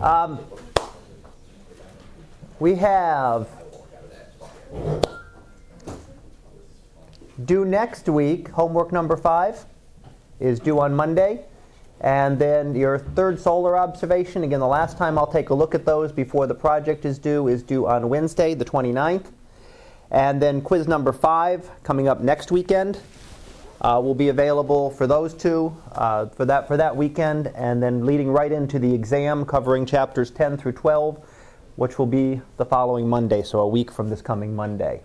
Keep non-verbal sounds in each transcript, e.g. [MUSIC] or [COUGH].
Um, we have due next week, homework number five is due on Monday. And then your third solar observation, again, the last time I'll take a look at those before the project is due, is due on Wednesday, the 29th. And then quiz number five, coming up next weekend, uh, will be available for those two uh, for, that, for that weekend, and then leading right into the exam covering chapters 10 through 12, which will be the following Monday, so a week from this coming Monday.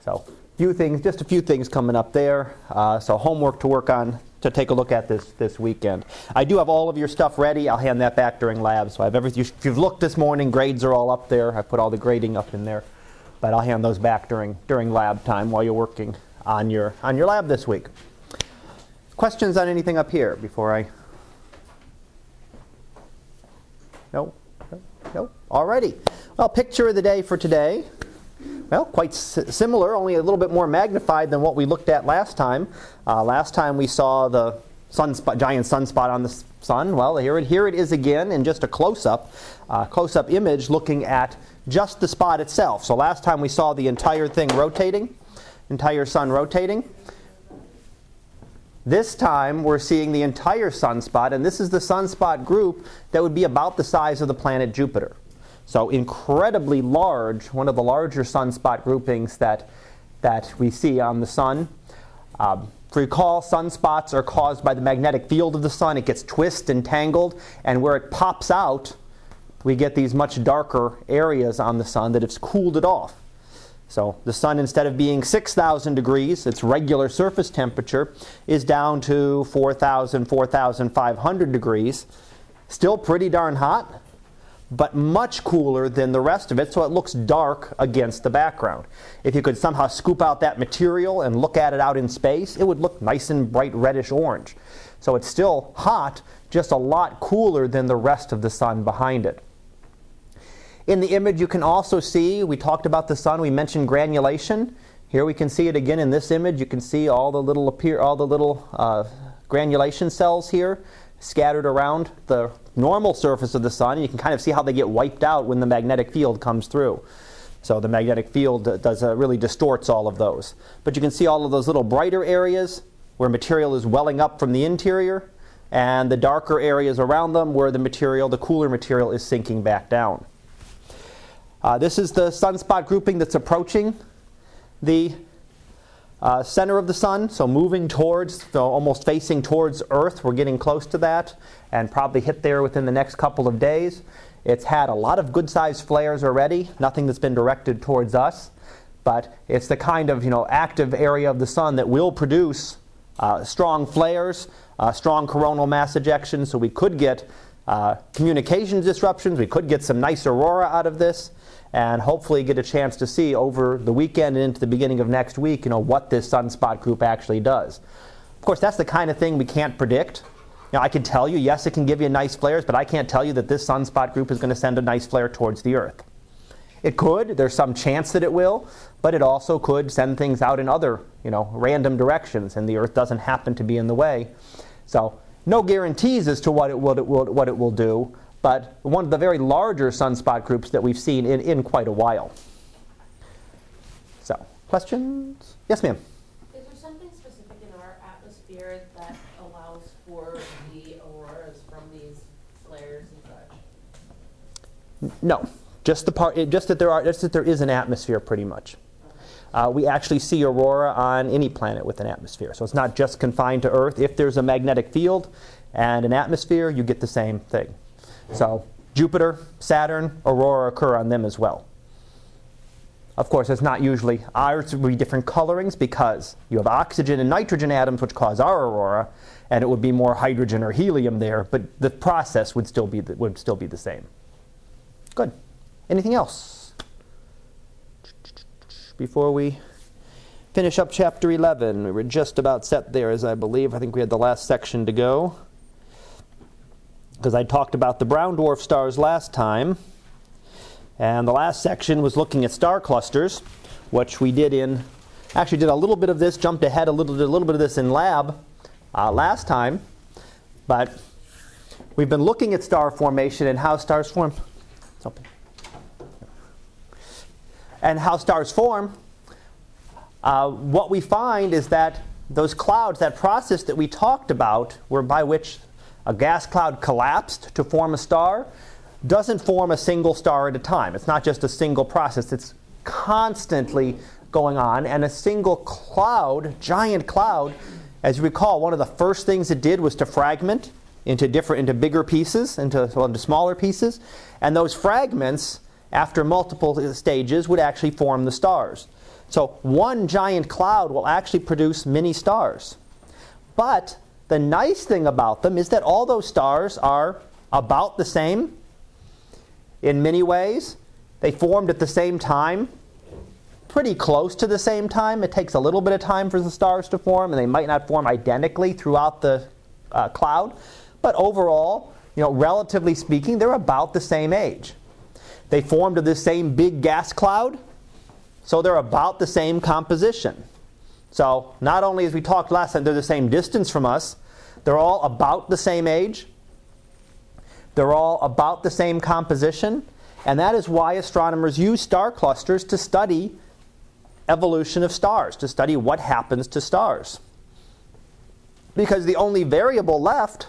So, few things, just a few things coming up there. Uh, so, homework to work on to take a look at this this weekend. I do have all of your stuff ready. I'll hand that back during lab. So I have everything. If you've looked this morning, grades are all up there. I put all the grading up in there, but I'll hand those back during during lab time while you're working on your on your lab this week. Questions on anything up here before I? No, no. Alrighty. Well, picture of the day for today. Well, quite similar, only a little bit more magnified than what we looked at last time. Uh, last time we saw the sunspot, giant sunspot on the sun. Well, here it, here it is again in just a close-up, uh, close-up image looking at just the spot itself. So last time we saw the entire thing rotating, entire sun rotating. This time we're seeing the entire sunspot, and this is the sunspot group that would be about the size of the planet Jupiter. So incredibly large, one of the larger sunspot groupings that, that we see on the sun. Um, recall, sunspots are caused by the magnetic field of the sun. It gets twisted and tangled, and where it pops out, we get these much darker areas on the sun that have cooled it off. So the sun, instead of being 6,000 degrees, its regular surface temperature, is down to 4,000, 4,500 degrees. Still pretty darn hot, but much cooler than the rest of it, so it looks dark against the background. If you could somehow scoop out that material and look at it out in space, it would look nice and bright reddish orange. So it's still hot, just a lot cooler than the rest of the sun behind it. In the image, you can also see, we talked about the sun, we mentioned granulation. Here we can see it again in this image. You can see all the little appear, all the little uh, granulation cells here scattered around the normal surface of the sun. You can kind of see how they get wiped out when the magnetic field comes through. So the magnetic field does uh, really distorts all of those. But you can see all of those little brighter areas where material is welling up from the interior, and the darker areas around them where the material, the cooler material, is sinking back down. Uh, this is the sunspot grouping that's approaching the uh, center of the sun, so moving towards, so almost facing towards Earth. We're getting close to that and probably hit there within the next couple of days. It's had a lot of good sized flares already, nothing that's been directed towards us, but it's the kind of you know, active area of the sun that will produce uh, strong flares, uh, strong coronal mass ejection, so we could get uh, communications disruptions, we could get some nice aurora out of this and hopefully get a chance to see over the weekend and into the beginning of next week, you know, what this sunspot group actually does. Of course, that's the kind of thing we can't predict. Know, I can tell you, yes, it can give you nice flares, but I can't tell you that this sunspot group is going to send a nice flare towards the Earth. It could. There's some chance that it will, but it also could send things out in other, you know, random directions, and the Earth doesn't happen to be in the way. So, no guarantees as to what it will what it will do, but one of the very larger sunspot groups that we've seen in, in quite a while. So, questions? Yes, ma'am. Is there something specific in our atmosphere that allows for the auroras from these flares and such? No, just the part, just that there are, just that there is an atmosphere, pretty much. Uh, we actually see aurora on any planet with an atmosphere. So it's not just confined to Earth. If there's a magnetic field and an atmosphere, you get the same thing. So Jupiter, Saturn, aurora occur on them as well. Of course, it's not usually ours would be different colorings because you have oxygen and nitrogen atoms which cause our aurora, and it would be more hydrogen or helium there, but the process would still be the, would still be the same. Good. Anything else? Before we finish up chapter 11, we were just about set there, as I believe. I think we had the last section to go because I talked about the brown dwarf stars last time. And the last section was looking at star clusters, which we did in, actually did a little bit of this, jumped ahead a little, did a little bit of this in lab uh, last time. But we've been looking at star formation and how stars form. And how stars form. Uh, what we find is that those clouds, that process that we talked about, were by which a gas cloud collapsed to form a star, doesn't form a single star at a time. It's not just a single process, it's constantly going on. And a single cloud, giant cloud, as you recall, one of the first things it did was to fragment into different, into bigger pieces, into, well, into smaller pieces. And those fragments, after multiple stages, would actually form the stars. So one giant cloud will actually produce many stars. But the nice thing about them is that all those stars are about the same in many ways. They formed at the same time, pretty close to the same time. It takes a little bit of time for the stars to form, and they might not form identically throughout the uh, cloud. But overall, you know, relatively speaking, they're about the same age. They formed of the same big gas cloud, so they're about the same composition. So not only as we talked last time, they're the same distance from us, they're all about the same age. They're all about the same composition, and that is why astronomers use star clusters to study evolution of stars, to study what happens to stars. Because the only variable left,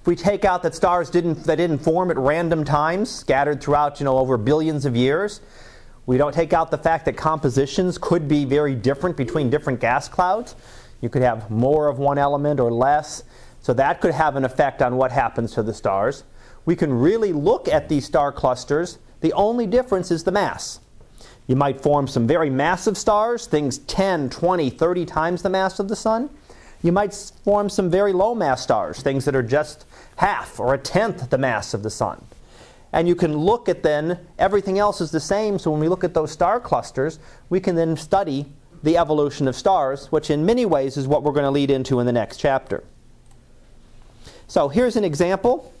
if we take out that stars didn't, that didn't form at random times, scattered throughout you know, over billions of years, we don't take out the fact that compositions could be very different between different gas clouds. You could have more of one element or less. So that could have an effect on what happens to the stars. We can really look at these star clusters. The only difference is the mass. You might form some very massive stars, things 10, 20, 30 times the mass of the sun. You might form some very low mass stars, things that are just half or a tenth the mass of the sun. And you can look at then, everything else is the same, so when we look at those star clusters, we can then study the evolution of stars, which in many ways is what we're going to lead into in the next chapter. So here's an example.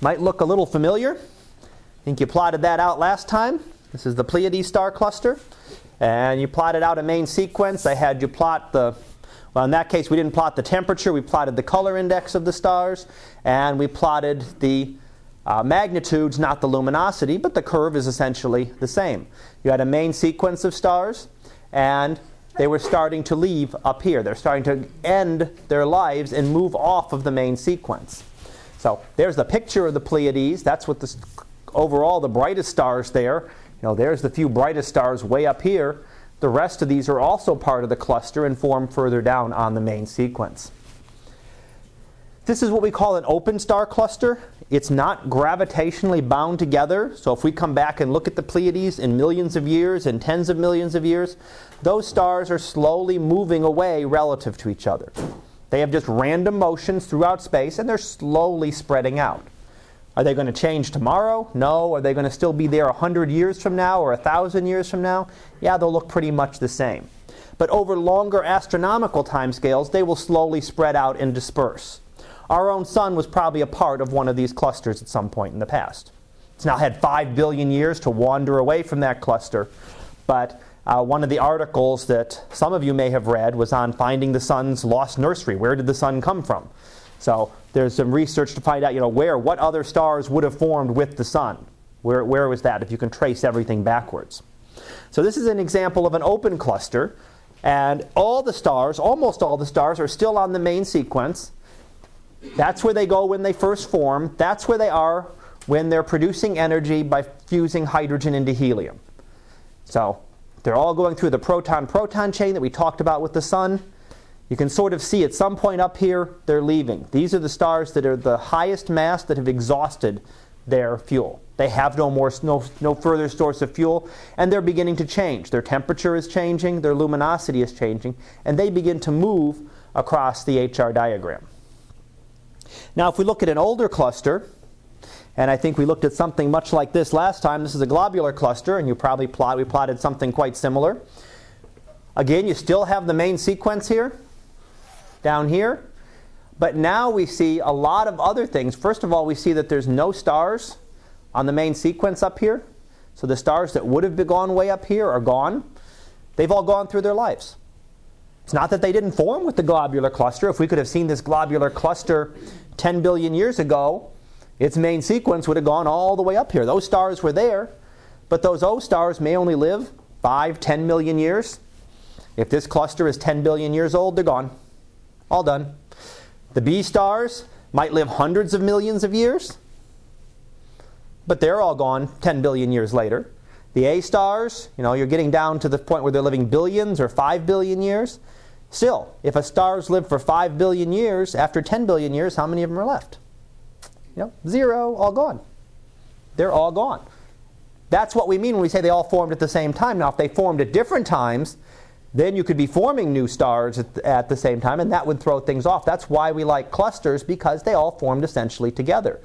Might look a little familiar. I think you plotted that out last time. This is the Pleiades star cluster. And you plotted out a main sequence. I had you plot the, well, in that case, we didn't plot the temperature. We plotted the color index of the stars. And we plotted the uh, magnitudes, not the luminosity, but the curve is essentially the same. You had a main sequence of stars. And they were starting to leave up here. They're starting to end their lives and move off of the main sequence. So there's the picture of the Pleiades. That's what the overall the brightest stars there. You know, there's the few brightest stars way up here. The rest of these are also part of the cluster and form further down on the main sequence. This is what we call an open star cluster. It's not gravitationally bound together. So if we come back and look at the Pleiades in millions of years and tens of millions of years, those stars are slowly moving away relative to each other. They have just random motions throughout space and they're slowly spreading out. Are they going to change tomorrow? No. Are they going to still be there 100 years from now or 1,000 years from now? Yeah, they'll look pretty much the same. But over longer astronomical timescales, they will slowly spread out and disperse. Our own sun was probably a part of one of these clusters at some point in the past. It's now had 5 billion years to wander away from that cluster, but uh, one of the articles that some of you may have read was on finding the sun's lost nursery. Where did the sun come from? So there's some research to find out, you know, where, what other stars would have formed with the sun. Where, where was that if you can trace everything backwards? So this is an example of an open cluster, and all the stars, almost all the stars, are still on the main sequence. That's where they go when they first form. That's where they are when they're producing energy by fusing hydrogen into helium. So they're all going through the proton proton chain that we talked about with the sun. You can sort of see at some point up here, they're leaving. These are the stars that are the highest mass that have exhausted their fuel. They have no more no, no further source of fuel, and they're beginning to change. Their temperature is changing, their luminosity is changing, and they begin to move across the HR diagram. Now, if we look at an older cluster, and I think we looked at something much like this last time. This is a globular cluster, and you probably plot, we plotted something quite similar. Again, you still have the main sequence here, down here. But now we see a lot of other things. First of all, we see that there's no stars on the main sequence up here. So the stars that would have been gone way up here are gone. They've all gone through their lives. It's not that they didn't form with the globular cluster. If we could have seen this globular cluster 10 billion years ago, its main sequence would have gone all the way up here. Those stars were there, but those O stars may only live 5, 10 million years. If this cluster is 10 billion years old, they're gone. All done. The B stars might live hundreds of millions of years, but they're all gone 10 billion years later. The A stars, you know, you're getting down to the point where they're living billions or 5 billion years. Still, if a star's lived for 5 billion years, after 10 billion years, how many of them are left? You know, zero, all gone. They're all gone. That's what we mean when we say they all formed at the same time. Now, if they formed at different times, then you could be forming new stars at, at, the same time, and that would throw things off. That's why we like clusters, because they all formed essentially together.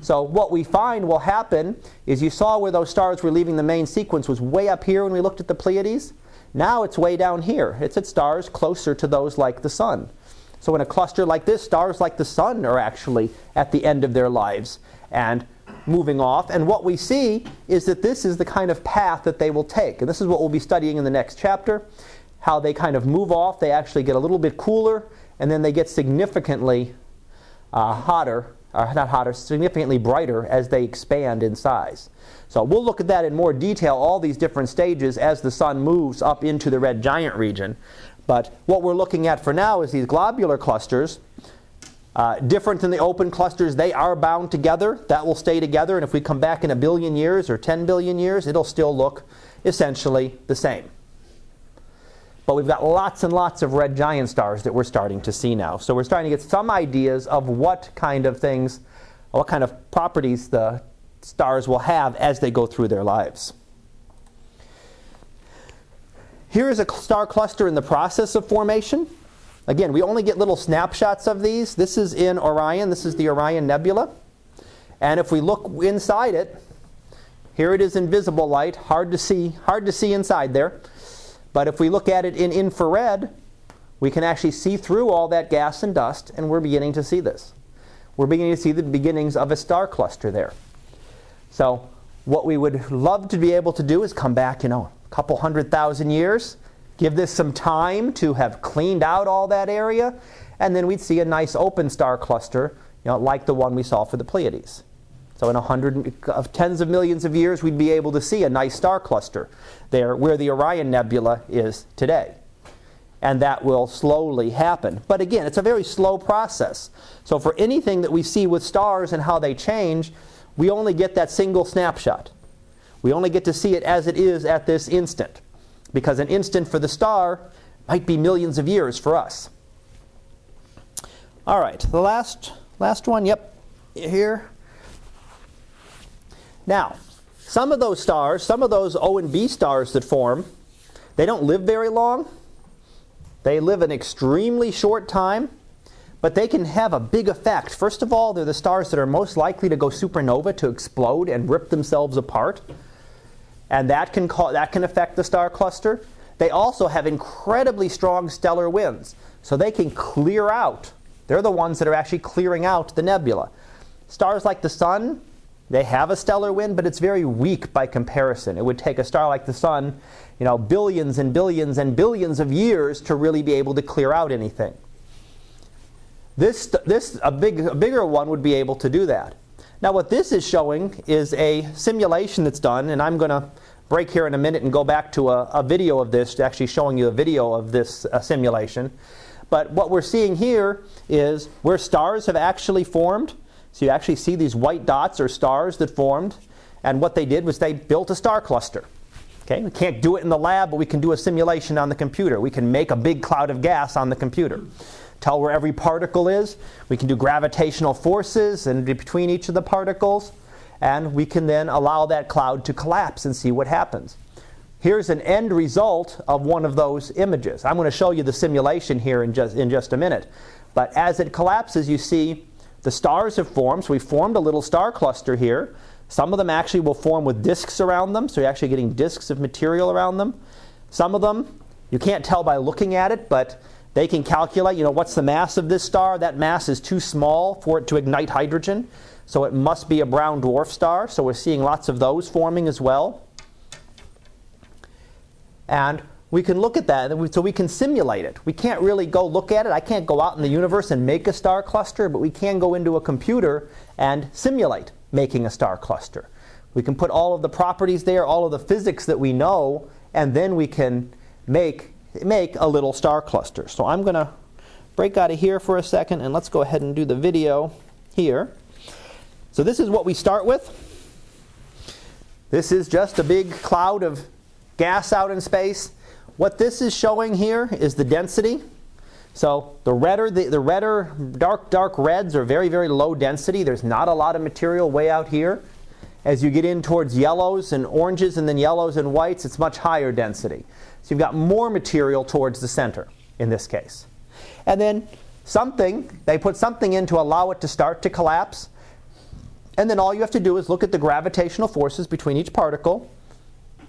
So, what we find will happen is you saw where those stars were leaving the main sequence was way up here when we looked at the Pleiades. Now it's way down here. It's at stars closer to those like the Sun. So, in a cluster like this, stars like the Sun are actually at the end of their lives and moving off. And what we see is that this is the kind of path that they will take. And this is what we'll be studying in the next chapter how they kind of move off. They actually get a little bit cooler, and then they get significantly uh, hotter, or not hotter, significantly brighter as they expand in size. So we'll look at that in more detail, all these different stages as the sun moves up into the red giant region. But what we're looking at for now is these globular clusters. Uh, different than the open clusters, they are bound together. That will stay together, and if we come back in a billion years or 10 billion years, it'll still look essentially the same. But we've got lots and lots of red giant stars that we're starting to see now. So we're starting to get some ideas of what kind of things, what kind of properties the stars will have as they go through their lives. Here is a star cluster in the process of formation. Again, we only get little snapshots of these. This is in Orion. This is the Orion Nebula. And if we look inside it, here it is in visible light. Hard to see, hard to see inside there. But if we look at it in infrared, we can actually see through all that gas and dust, and we're beginning to see this. We're beginning to see the beginnings of a star cluster there. So, what we would love to be able to do is come back, you know, a couple hundred thousand years, give this some time to have cleaned out all that area, and then we'd see a nice open star cluster, you know, like the one we saw for the Pleiades. So in a hundred of tens of millions of years, we'd be able to see a nice star cluster there where the Orion Nebula is today. And that will slowly happen. But again, it's a very slow process. So for anything that we see with stars and how they change, we only get that single snapshot. We only get to see it as it is at this instant. Because an instant for the star might be millions of years for us. All right, the last last one, yep, here. Now, some of those stars, some of those O and B stars that form, they don't live very long. They live an extremely short time, but they can have a big effect. First of all, they're the stars that are most likely to go supernova, to explode and rip themselves apart. And that can, cause, that can affect the star cluster. They also have incredibly strong stellar winds, so they can clear out. They're the ones that are actually clearing out the nebula. Stars like the Sun, they have a stellar wind, but it's very weak by comparison. It would take a star like the Sun, you know, billions and billions and billions of years to really be able to clear out anything. This, this a, big, a bigger one would be able to do that. Now, what this is showing is a simulation that's done, and I'm going to break here in a minute and go back to a, a video of this, actually showing you a video of this uh, simulation. But what we're seeing here is where stars have actually formed so you actually see these white dots or stars that formed. And what they did was they built a star cluster. Okay? We can't do it in the lab, but we can do a simulation on the computer. We can make a big cloud of gas on the computer. Tell where every particle is. We can do gravitational forces and between each of the particles. And we can then allow that cloud to collapse and see what happens. Here's an end result of one of those images. I'm going to show you the simulation here in just, in just a minute. But as it collapses, you see the stars have formed. So we formed a little star cluster here. Some of them actually will form with disks around them, so you're actually getting disks of material around them. Some of them, you can't tell by looking at it, but they can calculate, you know, what's the mass of this star? That mass is too small for it to ignite hydrogen, so it must be a brown dwarf star. So we're seeing lots of those forming as well. And we can look at that so we can simulate it. We can't really go look at it. I can't go out in the universe and make a star cluster, but we can go into a computer and simulate making a star cluster. We can put all of the properties there, all of the physics that we know, and then we can make, make a little star cluster. So I'm going to break out of here for a second and let's go ahead and do the video here. So this is what we start with. This is just a big cloud of gas out in space. What this is showing here is the density. So the redder, the, the redder, dark, dark reds are very, very low density. There's not a lot of material way out here. As you get in towards yellows and oranges and then yellows and whites, it's much higher density. So you've got more material towards the center in this case. And then something, they put something in to allow it to start to collapse. And then all you have to do is look at the gravitational forces between each particle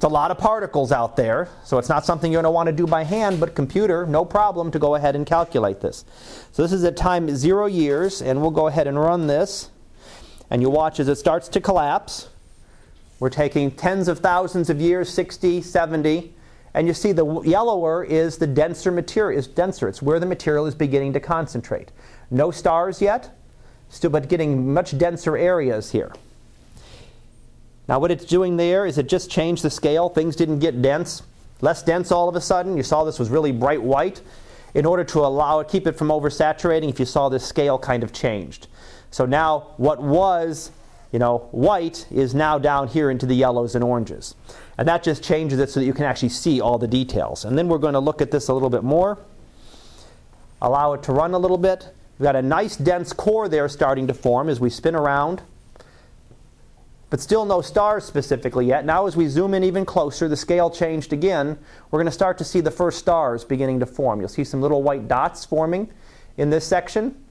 it's a lot of particles out there, so it's not something you're going to want to do by hand, but computer, no problem to go ahead and calculate this. So this is at time zero years, and we'll go ahead and run this. And you watch as it starts to collapse. We're taking tens of thousands of years, 60, 70, and you see the yellower is the denser material, is denser. It's where the material is beginning to concentrate. No stars yet, still, but getting much denser areas here. Now, what it's doing there is it just changed the scale. Things didn't get dense, less dense all of a sudden. You saw this was really bright white. In order to allow it, keep it from oversaturating, if you saw this scale kind of changed. So now what was, you know, white is now down here into the yellows and oranges. And that just changes it so that you can actually see all the details. And then we're going to look at this a little bit more. Allow it to run a little bit. We've got a nice dense core there starting to form as we spin around but still no stars specifically yet. Now, as we zoom in even closer, the scale changed again. We're going to start to see the first stars beginning to form. You'll see some little white dots forming in this section.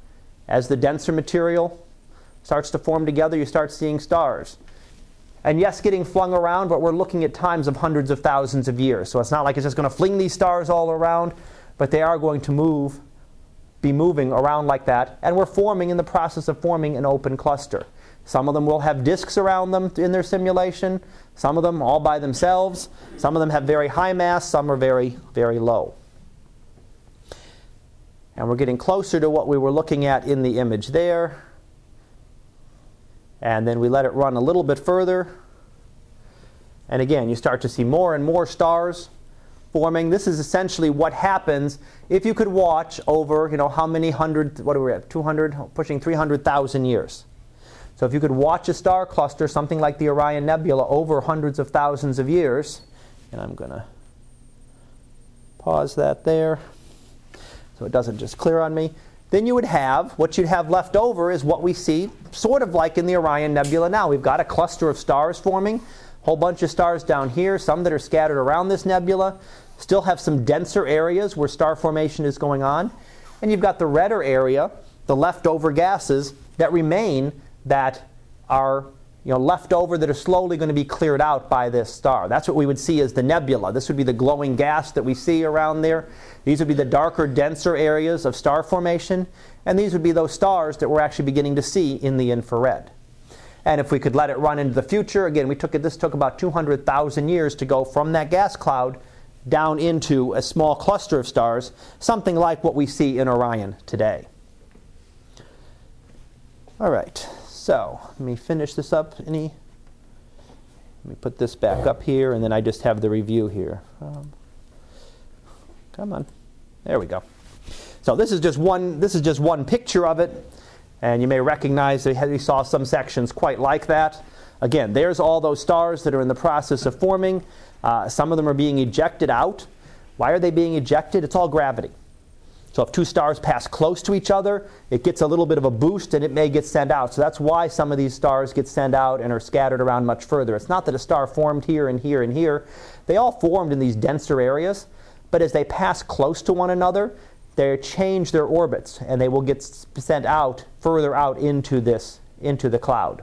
As the denser material starts to form together, you start seeing stars. And yes, getting flung around, but we're looking at times of hundreds of thousands of years. So it's not like it's just going to fling these stars all around, but they are going to move, be moving around like that. And we're forming in the process of forming an open cluster. Some of them will have disks around them in their simulation. Some of them all by themselves. Some of them have very high mass. Some are very, very low. And we're getting closer to what we were looking at in the image there. And then we let it run a little bit further. And again, you start to see more and more stars forming. This is essentially what happens if you could watch over, you know, how many hundred, what are we at, 200, pushing 300,000 years. So if you could watch a star cluster, something like the Orion Nebula, over hundreds of thousands of years, and I'm going to pause that there so it doesn't just clear on me, then you would have, what you'd have left over is what we see sort of like in the Orion Nebula now. We've got a cluster of stars forming, a whole bunch of stars down here, some that are scattered around this nebula, still have some denser areas where star formation is going on, and you've got the redder area, the leftover gases that remain that are you know, left over that are slowly going to be cleared out by this star. That's what we would see as the nebula. This would be the glowing gas that we see around there. These would be the darker, denser areas of star formation. And these would be those stars that we're actually beginning to see in the infrared. And if we could let it run into the future, again, we took it, this took about 200,000 years to go from that gas cloud down into a small cluster of stars, something like what we see in Orion today. All right. So let me finish this up. Any? Let me put this back up here, and then I just have the review here. Um, come on, there we go. So this is just one. This is just one picture of it, and you may recognize that we saw some sections quite like that. Again, there's all those stars that are in the process of forming. Uh, some of them are being ejected out. Why are they being ejected? It's all gravity. So if two stars pass close to each other, it gets a little bit of a boost and it may get sent out. So that's why some of these stars get sent out and are scattered around much further. It's not that a star formed here and here and here. They all formed in these denser areas, but as they pass close to one another, they change their orbits and they will get sent out further out into this into the cloud.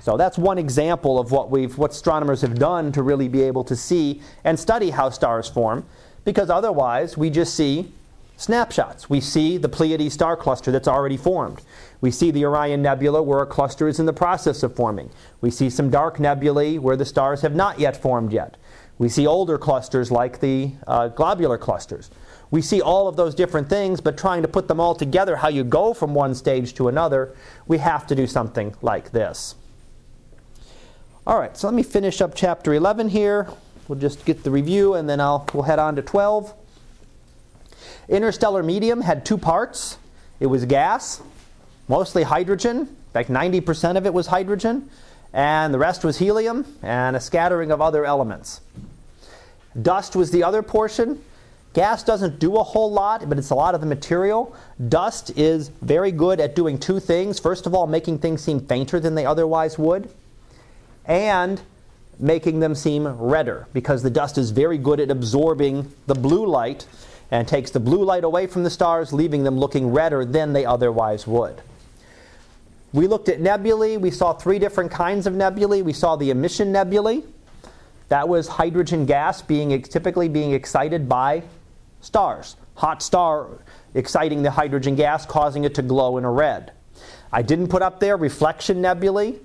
So that's one example of what we've what astronomers have done to really be able to see and study how stars form because otherwise we just see snapshots. We see the Pleiades star cluster that's already formed. We see the Orion Nebula where a cluster is in the process of forming. We see some dark nebulae where the stars have not yet formed yet. We see older clusters like the uh, globular clusters. We see all of those different things, but trying to put them all together, how you go from one stage to another, we have to do something like this. All right, so let me finish up chapter 11 here. We'll just get the review and then I'll, we'll head on to 12. Interstellar medium had two parts. It was gas, mostly hydrogen. In fact, 90% of it was hydrogen, and the rest was helium and a scattering of other elements. Dust was the other portion. Gas doesn't do a whole lot, but it's a lot of the material. Dust is very good at doing two things. First of all, making things seem fainter than they otherwise would, and making them seem redder because the dust is very good at absorbing the blue light and takes the blue light away from the stars, leaving them looking redder than they otherwise would. We looked at nebulae. We saw three different kinds of nebulae. We saw the emission nebulae. That was hydrogen gas being typically being excited by stars. Hot star exciting the hydrogen gas, causing it to glow in a red. I didn't put up there reflection nebulae.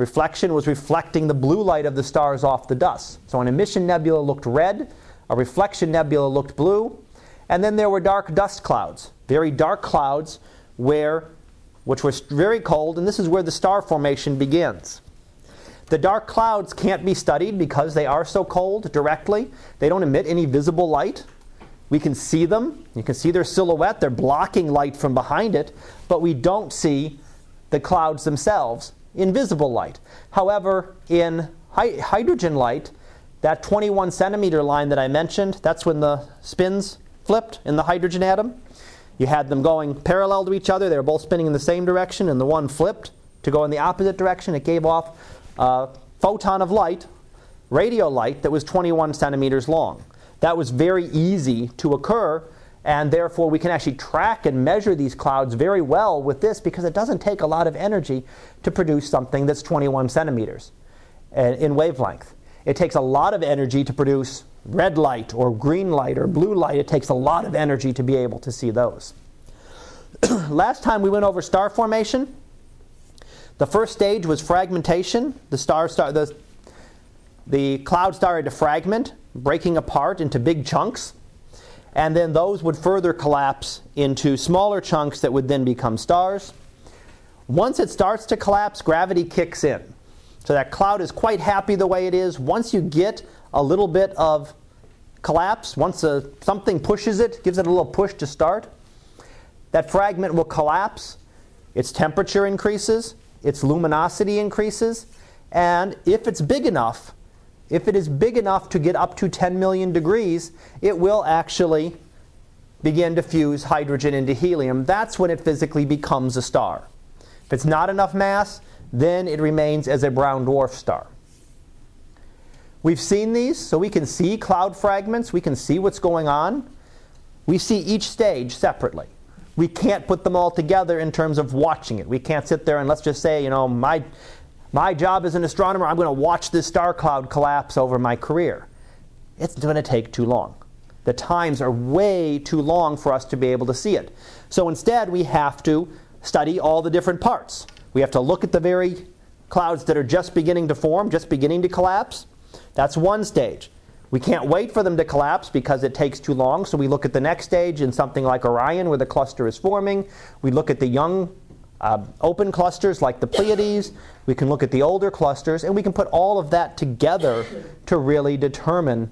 Reflection was reflecting the blue light of the stars off the dust. So an emission nebula looked red, a reflection nebula looked blue, and then there were dark dust clouds, very dark clouds where which were very cold, and this is where the star formation begins. The dark clouds can't be studied because they are so cold directly. They don't emit any visible light. We can see them. You can see their silhouette. They're blocking light from behind it, but we don't see the clouds themselves in visible light. However, in hydrogen light, that 21 centimeter line that I mentioned, that's when the spins flipped in the hydrogen atom. You had them going parallel to each other. They were both spinning in the same direction, and the one flipped to go in the opposite direction. It gave off a photon of light, radio light, that was 21 centimeters long. That was very easy to occur, and therefore we can actually track and measure these clouds very well with this because it doesn't take a lot of energy to produce something that's 21 centimeters uh, in wavelength. It takes a lot of energy to produce red light or green light or blue light. It takes a lot of energy to be able to see those. [CLEARS THROAT] Last time we went over star formation. The first stage was fragmentation. The star, star the, the cloud started to fragment breaking apart into big chunks. And then those would further collapse into smaller chunks that would then become stars. Once it starts to collapse, gravity kicks in. So that cloud is quite happy the way it is. Once you get a little bit of collapse, once a, something pushes it, gives it a little push to start, that fragment will collapse. Its temperature increases, its luminosity increases, and if it's big enough, if it is big enough to get up to 10 million degrees, it will actually begin to fuse hydrogen into helium. That's when it physically becomes a star. If it's not enough mass, then it remains as a brown dwarf star. We've seen these, so we can see cloud fragments, we can see what's going on. We see each stage separately. We can't put them all together in terms of watching it. We can't sit there and let's just say, you know, my my job as an astronomer, I'm going to watch this star cloud collapse over my career. It's going to take too long. The times are way too long for us to be able to see it. So instead, we have to study all the different parts. We have to look at the very clouds that are just beginning to form, just beginning to collapse. That's one stage. We can't wait for them to collapse because it takes too long, so we look at the next stage in something like Orion where the cluster is forming. We look at the young uh, open clusters like the Pleiades. We can look at the older clusters, and we can put all of that together to really determine,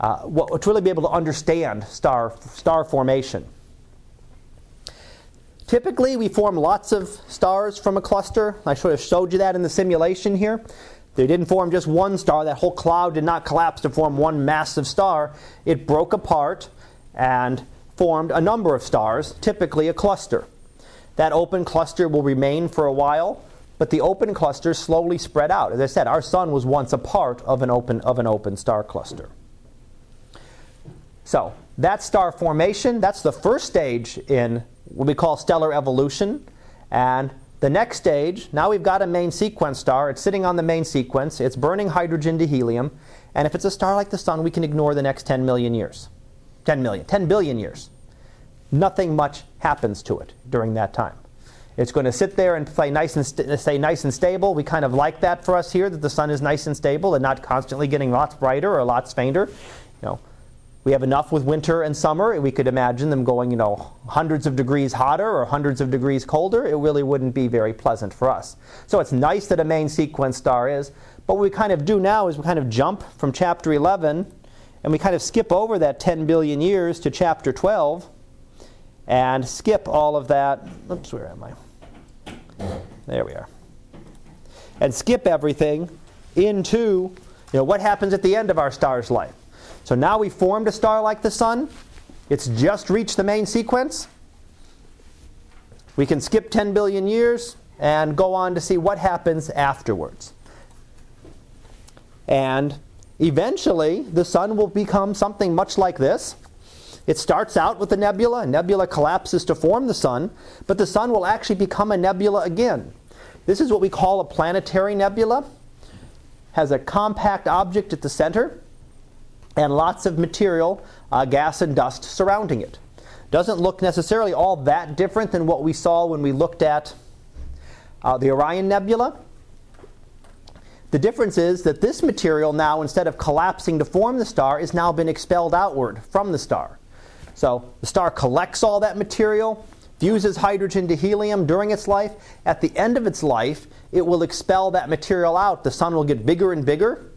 uh, what, to really be able to understand star, star formation. Typically, we form lots of stars from a cluster. I sort of showed you that in the simulation here. They didn't form just one star. That whole cloud did not collapse to form one massive star. It broke apart and formed a number of stars, typically a cluster. That open cluster will remain for a while, but the open clusters slowly spread out. As I said, our sun was once a part of an open, of an open star cluster. So, that star formation, that's the first stage in what we call stellar evolution. And the next stage, now we've got a main sequence star. It's sitting on the main sequence. It's burning hydrogen to helium. And if it's a star like the sun, we can ignore the next 10 million years. 10 million, 10 billion years nothing much happens to it during that time. It's going to sit there and stay nice and st- stay nice and stable. We kind of like that for us here, that the sun is nice and stable and not constantly getting lots brighter or lots fainter. You know, we have enough with winter and summer. We could imagine them going, you know, hundreds of degrees hotter or hundreds of degrees colder. It really wouldn't be very pleasant for us. So it's nice that a main sequence star is. But what we kind of do now is we kind of jump from chapter 11 and we kind of skip over that 10 billion years to chapter 12 and skip all of that. Oops, where am I? There we are. And skip everything into you know, what happens at the end of our star's life. So now we formed a star like the sun. It's just reached the main sequence. We can skip 10 billion years and go on to see what happens afterwards. And eventually, the sun will become something much like this. It starts out with a nebula. A nebula collapses to form the sun, but the sun will actually become a nebula again. This is what we call a planetary nebula. Has a compact object at the center and lots of material, uh, gas and dust surrounding it. Doesn't look necessarily all that different than what we saw when we looked at uh, the Orion Nebula. The difference is that this material now, instead of collapsing to form the star, has now been expelled outward from the star. So the star collects all that material, fuses hydrogen to helium during its life. At the end of its life, it will expel that material out. The sun will get bigger and bigger.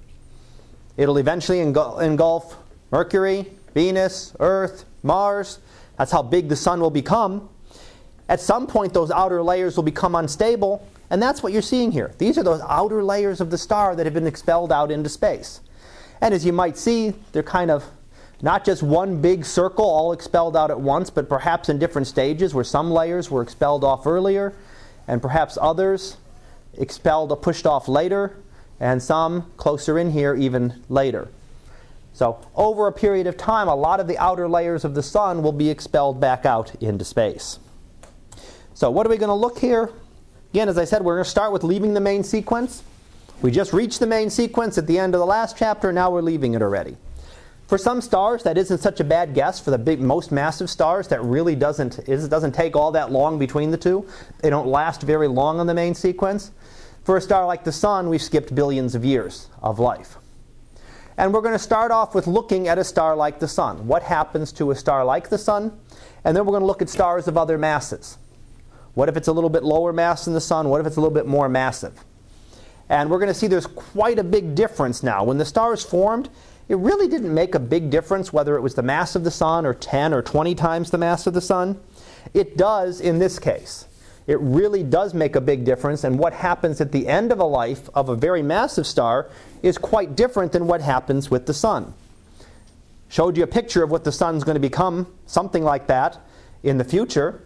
It'll eventually engulf Mercury, Venus, Earth, Mars. That's how big the sun will become. At some point, those outer layers will become unstable, and that's what you're seeing here. These are those outer layers of the star that have been expelled out into space. And as you might see, they're kind of not just one big circle all expelled out at once, but perhaps in different stages where some layers were expelled off earlier and perhaps others expelled or pushed off later, and some closer in here even later. So, over a period of time, a lot of the outer layers of the sun will be expelled back out into space. So, what are we going to look here? Again, as I said, we're going to start with leaving the main sequence. We just reached the main sequence at the end of the last chapter, now we're leaving it already. For some stars, that isn't such a bad guess. For the big, most massive stars, that really doesn't, it doesn't take all that long between the two. They don't last very long on the main sequence. For a star like the Sun, we've skipped billions of years of life. And we're going to start off with looking at a star like the Sun. What happens to a star like the Sun? And then we're going to look at stars of other masses. What if it's a little bit lower mass than the Sun? What if it's a little bit more massive? And we're going to see there's quite a big difference now. When the star is formed, it really didn't make a big difference whether it was the mass of the sun or 10 or 20 times the mass of the sun. It does in this case. It really does make a big difference, and what happens at the end of a life of a very massive star is quite different than what happens with the sun. Showed you a picture of what the sun's going to become, something like that, in the future.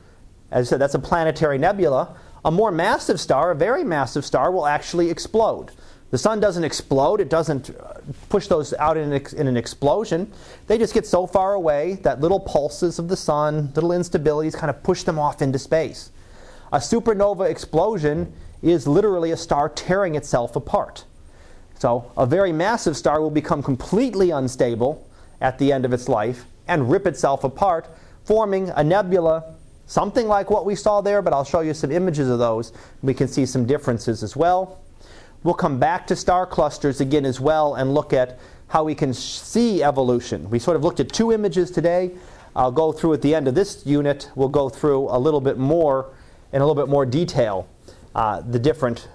As I said, that's a planetary nebula. A more massive star, a very massive star, will actually explode. The sun doesn't explode, it doesn't uh, push those out in an, in an, explosion. They just get so far away that little pulses of the sun, little instabilities, kind of push them off into space. A supernova explosion is literally a star tearing itself apart. So, a very massive star will become completely unstable at the end of its life and rip itself apart, forming a nebula, something like what we saw there, but I'll show you some images of those. We can see some differences as well. We'll come back to star clusters again as well and look at how we can see evolution. We sort of looked at two images today. I'll go through at the end of this unit, we'll go through a little bit more in a little bit more detail uh, the different,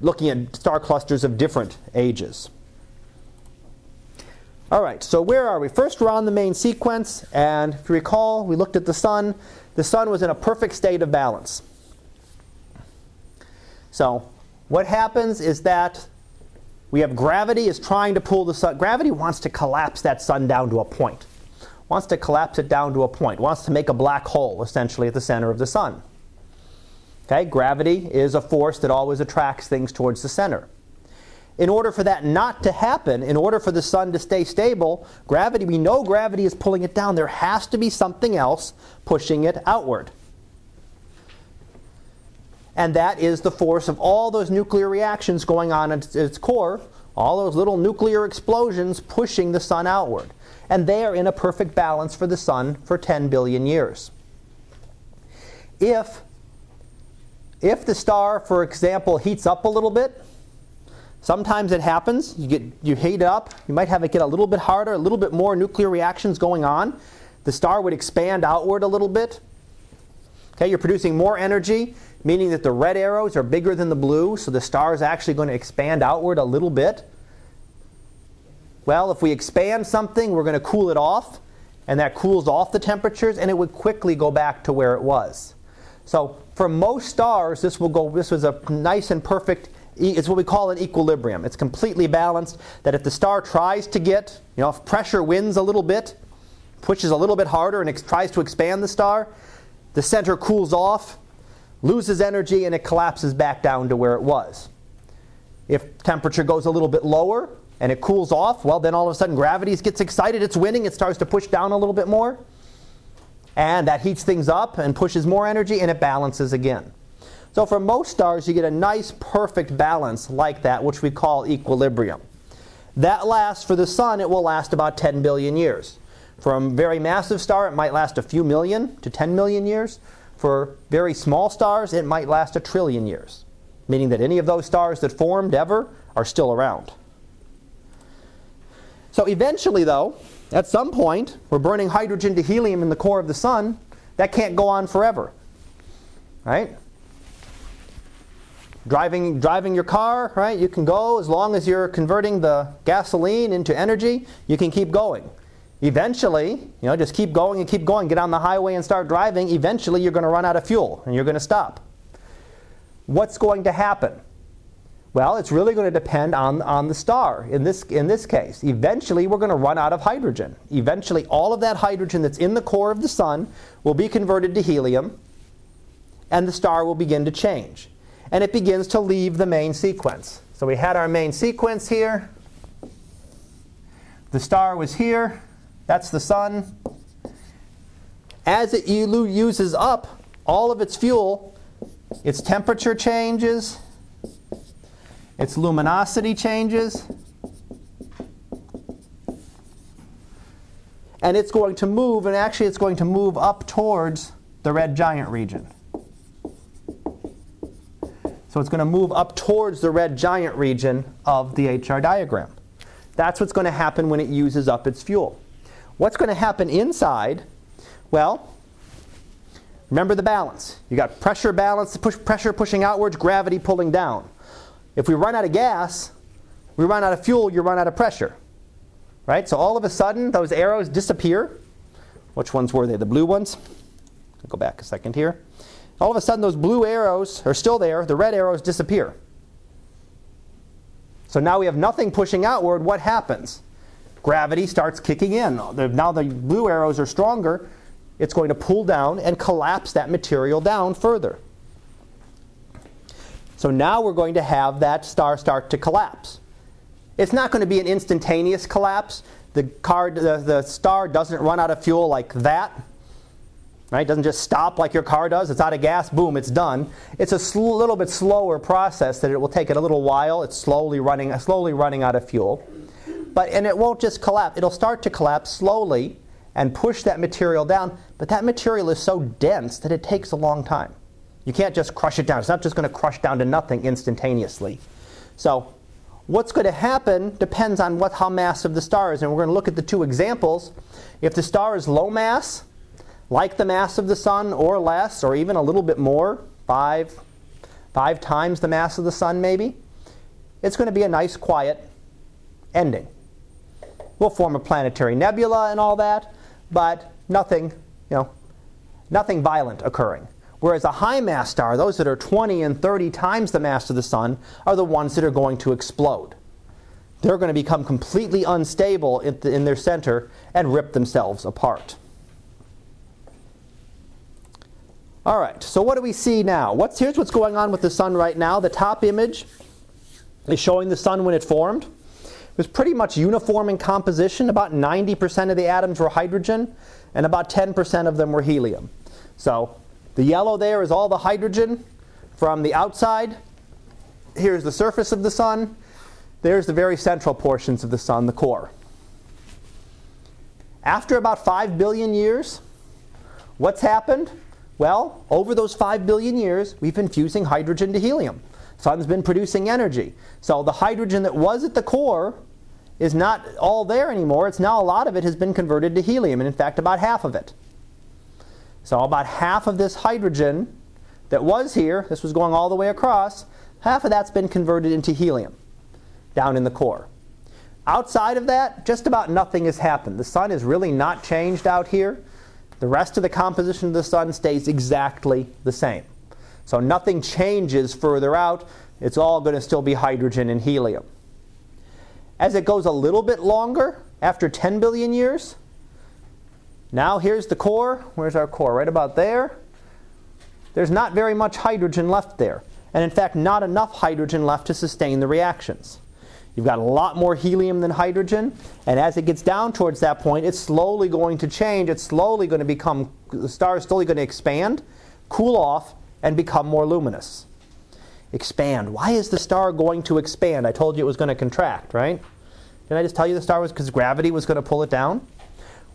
looking at star clusters of different ages. All right, so where are we? First, we're on the main sequence, and if you recall, we looked at the sun. The sun was in a perfect state of balance. So, what happens is that we have gravity is trying to pull the sun. Gravity wants to collapse that sun down to a point. Wants to collapse it down to a point. Wants to make a black hole essentially at the center of the sun. Okay, gravity is a force that always attracts things towards the center. In order for that not to happen, in order for the sun to stay stable, gravity, we know gravity is pulling it down. There has to be something else pushing it outward and that is the force of all those nuclear reactions going on at its core, all those little nuclear explosions pushing the sun outward. And they are in a perfect balance for the sun for 10 billion years. If if the star, for example, heats up a little bit, sometimes it happens. You get you heat it up. You might have it get a little bit harder, a little bit more nuclear reactions going on. The star would expand outward a little bit. Okay, you're producing more energy, meaning that the red arrows are bigger than the blue, so the star is actually going to expand outward a little bit. Well, if we expand something, we're going to cool it off, and that cools off the temperatures, and it would quickly go back to where it was. So for most stars, this will go. This was a nice and perfect. It's what we call an equilibrium. It's completely balanced. That if the star tries to get, you know, if pressure wins a little bit, pushes a little bit harder, and ex- tries to expand the star, the center cools off, loses energy, and it collapses back down to where it was. If temperature goes a little bit lower and it cools off, well, then all of a sudden gravity gets excited, it's winning, it starts to push down a little bit more. And that heats things up and pushes more energy, and it balances again. So for most stars, you get a nice, perfect balance like that, which we call equilibrium. That lasts for the sun, it will last about 10 billion years. A very massive star, it might last a few million to 10 million years. For very small stars, it might last a trillion years, meaning that any of those stars that formed ever are still around. So eventually, though, at some point, we're burning hydrogen to helium in the core of the sun. That can't go on forever. Right? Driving, driving your car, right? You can go as long as you're converting the gasoline into energy, you can keep going. Eventually, you know, just keep going and keep going. Get on the highway and start driving. Eventually, you're going to run out of fuel and you're going to stop. What's going to happen? Well, it's really going to depend on, on the star in this, in this case. Eventually, we're going to run out of hydrogen. Eventually, all of that hydrogen that's in the core of the sun will be converted to helium, and the star will begin to change. And it begins to leave the main sequence. So we had our main sequence here. The star was here. That's the sun. As it uses up all of its fuel, its temperature changes, its luminosity changes, and it's going to move, and actually it's going to move up towards the red giant region. So it's going to move up towards the red giant region of the HR diagram. That's what's going to happen when it uses up its fuel. What's going to happen inside? Well, remember the balance. You got pressure balance, push, pressure pushing outwards, gravity pulling down. If we run out of gas, we run out of fuel, you run out of pressure. Right? So all of a sudden, those arrows disappear. Which ones were they? The blue ones? I'll go back a second here all of a sudden those blue arrows are still there, the red arrows disappear. So now we have nothing pushing outward. What happens? Gravity starts kicking in. Now the blue arrows are stronger. It's going to pull down and collapse that material down further. So now we're going to have that star start to collapse. It's not going to be an instantaneous collapse. The, car, the, the star doesn't run out of fuel like that Right? It doesn't just stop like your car does. It's out of gas, boom, it's done. It's a sl- little bit slower process that it will take it a little while. It's slowly running, slowly running out of fuel. But and it won't just collapse. It'll start to collapse slowly and push that material down. But that material is so dense that it takes a long time. You can't just crush it down. It's not just going to crush down to nothing instantaneously. So what's going to happen depends on what how massive the star is. And we're going to look at the two examples. If the star is low mass, like the mass of the sun or less, or even a little bit more, five, five times the mass of the sun maybe, it's going to be a nice quiet ending. We'll form a planetary nebula and all that, but nothing, you know, nothing violent occurring. Whereas a high mass star, those that are 20 and 30 times the mass of the sun, are the ones that are going to explode. They're going to become completely unstable in their center and rip themselves apart. All right, so what do we see now? What's, here's what's going on with the sun right now. The top image is showing the sun when it formed. Was pretty much uniform in composition. About 90% of the atoms were hydrogen, and about 10% of them were helium. So the yellow there is all the hydrogen from the outside. Here's the surface of the sun. There's the very central portions of the sun, the core. After about 5 billion years, what's happened? Well, over those 5 billion years, we've been fusing hydrogen to helium. Sun's been producing energy. So the hydrogen that was at the core is not all there anymore. It's now a lot of it has been converted to helium, and in fact, about half of it. So about half of this hydrogen that was here, this was going all the way across, half of that's been converted into helium down in the core. Outside of that, just about nothing has happened. The sun is really not changed out here. The rest of the composition of the sun stays exactly the same. So nothing changes further out. It's all going to still be hydrogen and helium. As it goes a little bit longer, after 10 billion years, now here's the core. Where's our core? Right about there. There's not very much hydrogen left there. And in fact, not enough hydrogen left to sustain the reactions. You've got a lot more helium than hydrogen, and as it gets down towards that point, it's slowly going to change. It's slowly going to become, the star is slowly going to expand, cool off, and become more luminous. Expand. Why is the star going to expand? I told you it was going to contract, right? Didn't I just tell you the star was because gravity was going to pull it down?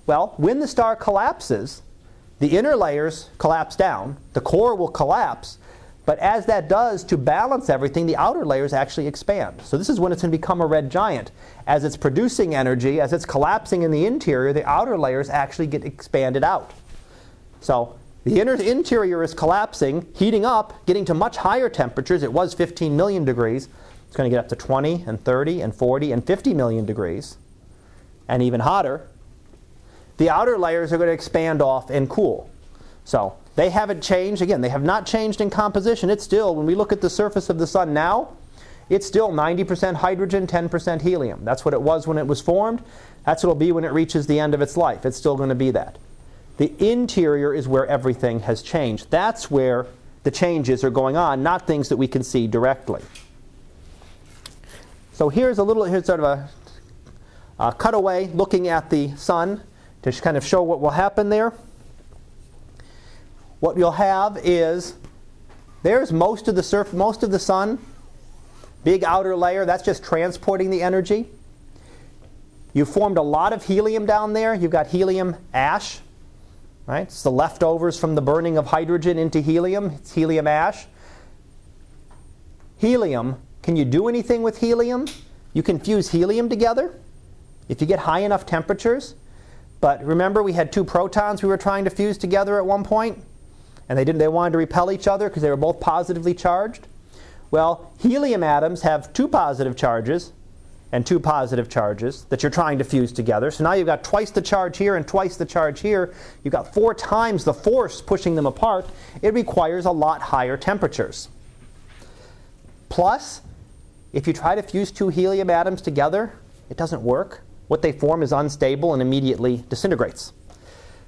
Well, when the star collapses, the inner layers collapse down, the core will collapse, but as that does, to balance everything, the outer layers actually expand. So this is when it's going to become a red giant. As it's producing energy, as it's collapsing in the interior, the outer layers actually get expanded out. So the inner interior is collapsing, heating up, getting to much higher temperatures. It was 15 million degrees. It's going to get up to 20 and 30 and 40 and 50 million degrees, and even hotter. The outer layers are going to expand off and cool. So they haven't changed. Again, they have not changed in composition. It's still, when we look at the surface of the sun now, it's still 90% hydrogen, 10% helium. That's what it was when it was formed. That's what it'll be when it reaches the end of its life. It's still going to be that. The interior is where everything has changed. That's where the changes are going on, not things that we can see directly. So here's a little, here's sort of a, a cutaway looking at the sun to kind of show what will happen there what you'll have is there's most of the surf, most of the sun, big outer layer, that's just transporting the energy. You formed a lot of helium down there. You've got helium ash, right? It's the leftovers from the burning of hydrogen into helium. It's helium ash. Helium, can you do anything with helium? You can fuse helium together if you get high enough temperatures. But remember, we had two protons we were trying to fuse together at one point? and they didn't they wanted to repel each other because they were both positively charged. Well, helium atoms have two positive charges and two positive charges that you're trying to fuse together. So now you've got twice the charge here and twice the charge here. You've got four times the force pushing them apart. It requires a lot higher temperatures. Plus, if you try to fuse two helium atoms together, it doesn't work. What they form is unstable and immediately disintegrates.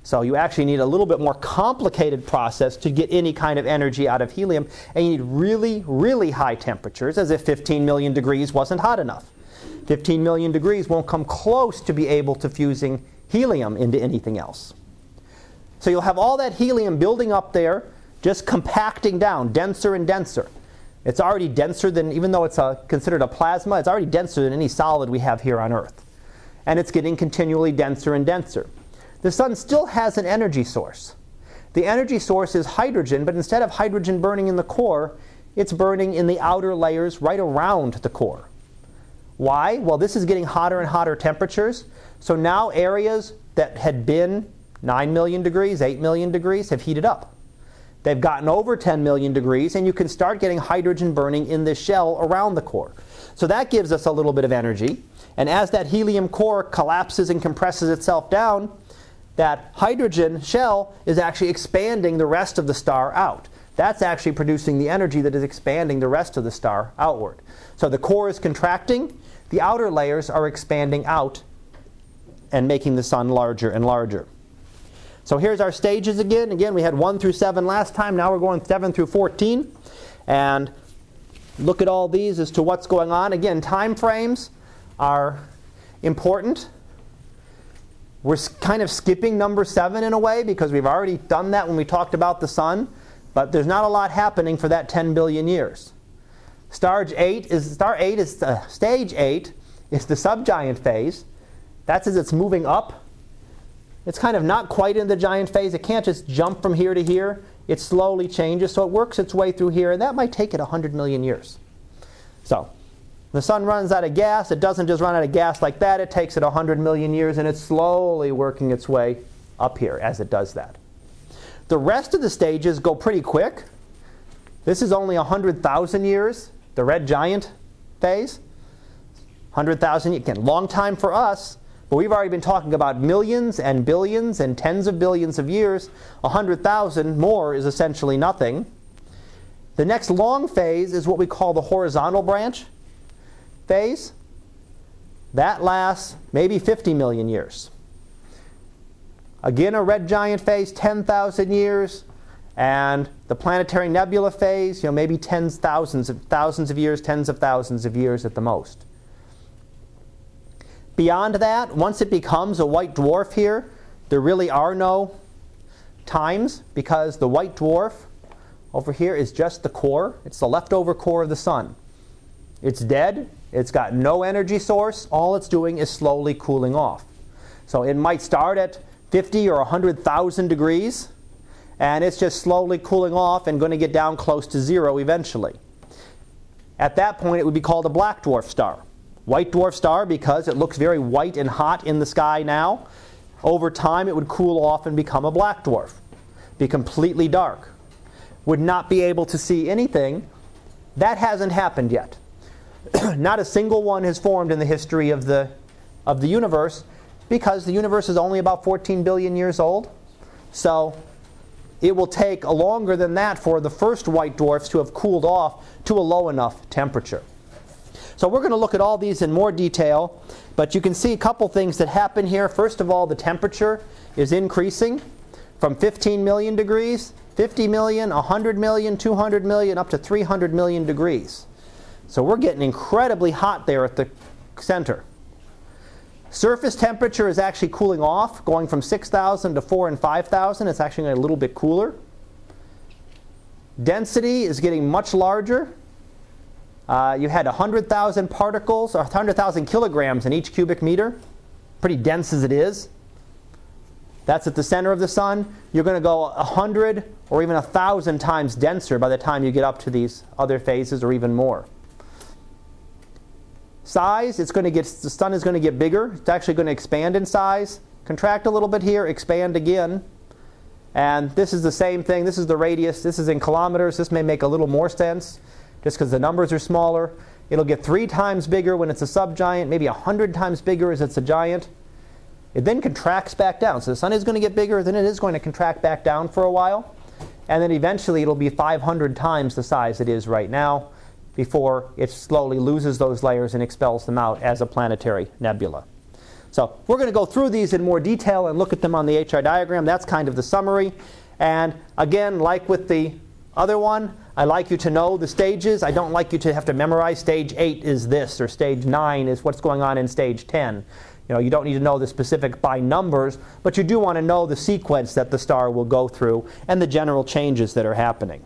So you actually need a little bit more complicated process to get any kind of energy out of helium, and you need really, really high temperatures, as if 15 million degrees wasn't hot enough. 15 million degrees won't come close to be able to fusing helium into anything else. So you'll have all that helium building up there, just compacting down, denser and denser. It's already denser than, even though it's a, considered a plasma, it's already denser than any solid we have here on Earth. And it's getting continually denser and denser the sun still has an energy source. The energy source is hydrogen, but instead of hydrogen burning in the core, it's burning in the outer layers right around the core. Why? Well, this is getting hotter and hotter temperatures. So now areas that had been 9 million degrees, 8 million degrees have heated up. They've gotten over 10 million degrees, and you can start getting hydrogen burning in the shell around the core. So that gives us a little bit of energy. And as that helium core collapses and compresses itself down, that hydrogen shell is actually expanding the rest of the star out. That's actually producing the energy that is expanding the rest of the star outward. So the core is contracting, the outer layers are expanding out and making the sun larger and larger. So here's our stages again. Again, we had 1 through 7 last time. Now we're going 7 through 14. And look at all these as to what's going on. Again, time frames are important. We're kind of skipping number seven in a way because we've already done that when we talked about the sun, but there's not a lot happening for that 10 billion years. Stage 8 is star 8 is uh, stage 8 is the subgiant phase. That's as it's moving up. It's kind of not quite in the giant phase. It can't just jump from here to here. it slowly changes, so it works its way through here, and that might take it 100 million years. So, the sun runs out of gas, it doesn't just run out of gas like that, it takes it 100 million years, and it's slowly working its way up here as it does that. The rest of the stages go pretty quick. This is only 100,000 years, the red giant phase. 100,000, again, long time for us, but we've already been talking about millions and billions and tens of billions of years. 100,000 more is essentially nothing. The next long phase is what we call the horizontal branch phase. That lasts maybe 50 million years. Again, a red giant phase, 10,000 years. And the planetary nebula phase, you know, maybe tens, thousands of, thousands of years, tens of thousands of years at the most. Beyond that, once it becomes a white dwarf here, there really are no times because the white dwarf over here is just the core. It's the leftover core of the sun. It's dead. It's got no energy source. All it's doing is slowly cooling off. So it might start at 50 or 100,000 degrees, and it's just slowly cooling off and going to get down close to zero eventually. At that point, it would be called a black dwarf star. White dwarf star because it looks very white and hot in the sky now. Over time, it would cool off and become a black dwarf, be completely dark, would not be able to see anything. That hasn't happened yet. [CLEARS THROAT] not a single one has formed in the history of the, of the universe because the universe is only about 14 billion years old. So it will take longer than that for the first white dwarfs to have cooled off to a low enough temperature. So we're going to look at all these in more detail, but you can see a couple things that happen here. First of all, the temperature is increasing from 15 million degrees, 50 million, 100 million, 200 million, up to 300 million degrees. So we're getting incredibly hot there at the center. Surface temperature is actually cooling off, going from 6,000 to 4 and 5,000. It's actually a little bit cooler. Density is getting much larger. Uh, you had 100,000 particles, or 100,000 kilograms in each cubic meter. Pretty dense as it is. That's at the center of the sun. You're going to go 100 or even 1,000 times denser by the time you get up to these other phases, or even more. Size, it's going to get, the sun is going to get bigger. It's actually going to expand in size. Contract a little bit here, expand again. And this is the same thing. This is the radius. This is in kilometers. This may make a little more sense just because the numbers are smaller. It'll get three times bigger when it's a subgiant, maybe a hundred times bigger as it's a giant. It then contracts back down. So the sun is going to get bigger, then it is going to contract back down for a while. And then eventually it'll be 500 times the size it is right now before it slowly loses those layers and expels them out as a planetary nebula. So we're going to go through these in more detail and look at them on the HR diagram. That's kind of the summary. And again, like with the other one, I like you to know the stages. I don't like you to have to memorize stage 8 is this or stage 9 is what's going on in stage 10. You know, you don't need to know the specific by numbers, but you do want to know the sequence that the star will go through and the general changes that are happening.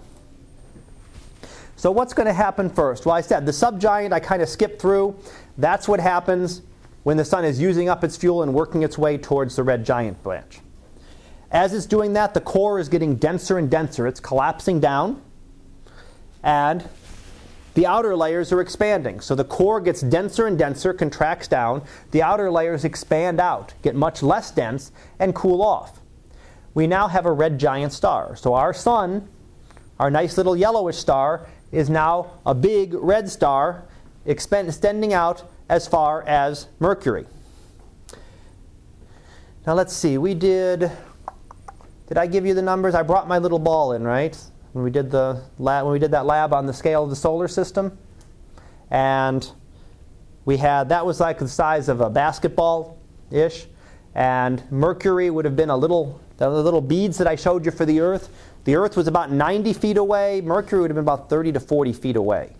So what's going to happen first? Well, I said the subgiant I kind of skipped through. That's what happens when the sun is using up its fuel and working its way towards the red giant branch. As it's doing that, the core is getting denser and denser. It's collapsing down, and the outer layers are expanding. So the core gets denser and denser, contracts down. The outer layers expand out, get much less dense, and cool off. We now have a red giant star. So our sun, our nice little yellowish star, is now a big red star extending out as far as Mercury. Now let's see, we did, did I give you the numbers? I brought my little ball in, right? When we did, the lab, when we did that lab on the scale of the solar system. And we had, that was like the size of a basketball-ish. And Mercury would have been a little, the little beads that I showed you for the Earth the Earth was about 90 feet away. Mercury would have been about 30 to 40 feet away.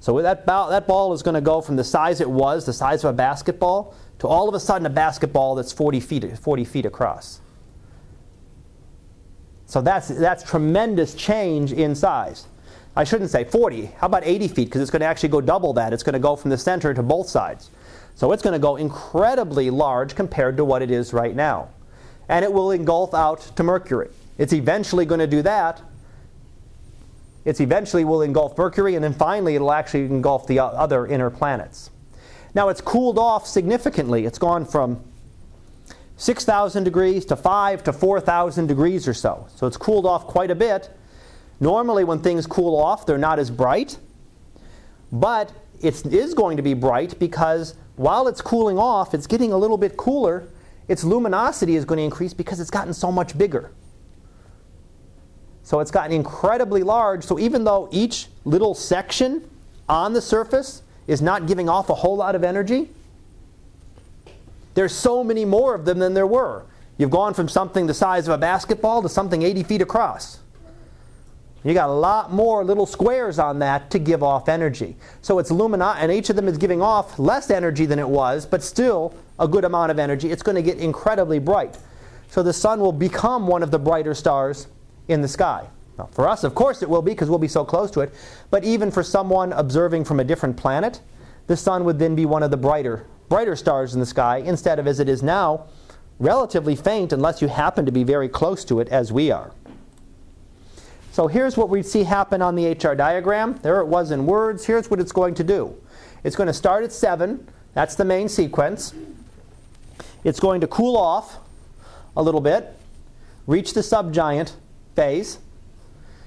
So that ball, that ball is going to go from the size it was, the size of a basketball, to all of a sudden a basketball that's 40 feet, 40 feet across. So that's, that's tremendous change in size. I shouldn't say 40. How about 80 feet? Because it's going to actually go double that. It's going to go from the center to both sides. So it's going to go incredibly large compared to what it is right now. And it will engulf out to Mercury. It's eventually going to do that It's eventually will engulf Mercury, and then finally it'll actually engulf the other inner planets. Now it's cooled off significantly. It's gone from 6,000 degrees to 5 to 4,000 degrees or so. So it's cooled off quite a bit. Normally, when things cool off, they're not as bright. But it is going to be bright because while it's cooling off, it's getting a little bit cooler. Its luminosity is going to increase because it's gotten so much bigger. So it's gotten incredibly large. So even though each little section on the surface is not giving off a whole lot of energy, there's so many more of them than there were. You've gone from something the size of a basketball to something 80 feet across. You got a lot more little squares on that to give off energy. So it's lumina, and each of them is giving off less energy than it was, but still a good amount of energy. It's going to get incredibly bright. So the sun will become one of the brighter stars in the sky. Now, for us, of course, it will be because we'll be so close to it. But even for someone observing from a different planet, the sun would then be one of the brighter, brighter stars in the sky instead of as it is now, relatively faint unless you happen to be very close to it as we are. So here's what we see happen on the HR diagram. There it was in words. Here's what it's going to do. It's going to start at 7. That's the main sequence. It's going to cool off a little bit, reach the subgiant, phase.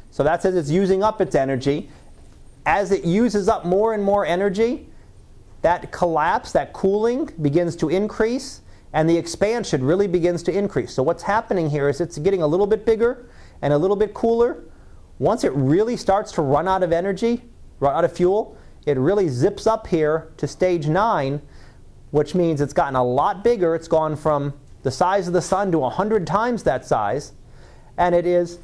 So that says it's using up its energy. As it uses up more and more energy, that collapse, that cooling begins to increase, and the expansion really begins to increase. So what's happening here is it's getting a little bit bigger and a little bit cooler. Once it really starts to run out of energy, run out of fuel, it really zips up here to stage 9, which means it's gotten a lot bigger. It's gone from the size of the sun to 100 times that size and it is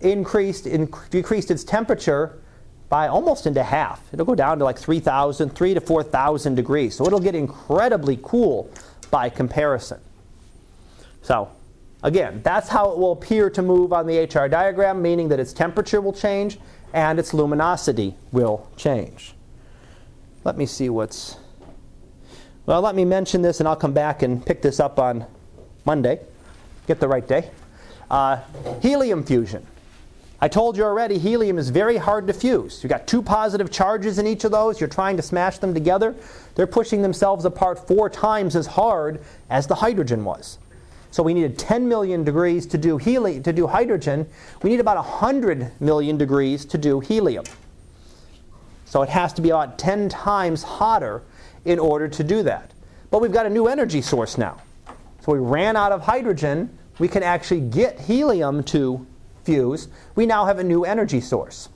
increased, in, decreased its temperature by almost into half. It'll go down to like 3,000, 3 to 4,000 degrees. So it'll get incredibly cool by comparison. So again, that's how it will appear to move on the HR diagram, meaning that its temperature will change and its luminosity will change. Let me see what's. Well, let me mention this and I'll come back and pick this up on Monday. Get the right day. Uh, helium fusion. I told you already, helium is very hard to fuse. You've got two positive charges in each of those. You're trying to smash them together. They're pushing themselves apart four times as hard as the hydrogen was. So we needed 10 million degrees to do, heli- to do hydrogen. We need about 100 million degrees to do helium. So it has to be about 10 times hotter in order to do that. But we've got a new energy source now. So we ran out of hydrogen we can actually get helium to fuse, we now have a new energy source.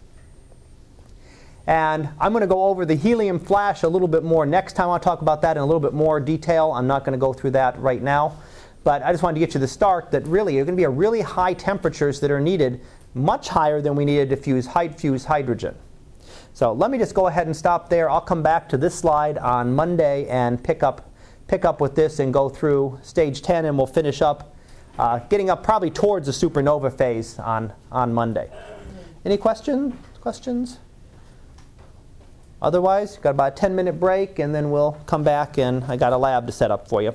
And I'm going to go over the helium flash a little bit more next time. I'll talk about that in a little bit more detail. I'm not going to go through that right now. But I just wanted to get you the start that really are going to be a really high temperatures that are needed, much higher than we needed to fuse, fuse hydrogen. So let me just go ahead and stop there. I'll come back to this slide on Monday and pick up, pick up with this and go through stage 10 and we'll finish up uh, getting up probably towards the supernova phase on, on Monday. Any questions? Questions? Otherwise, got about a 10 minute break and then we'll come back and I got a lab to set up for you.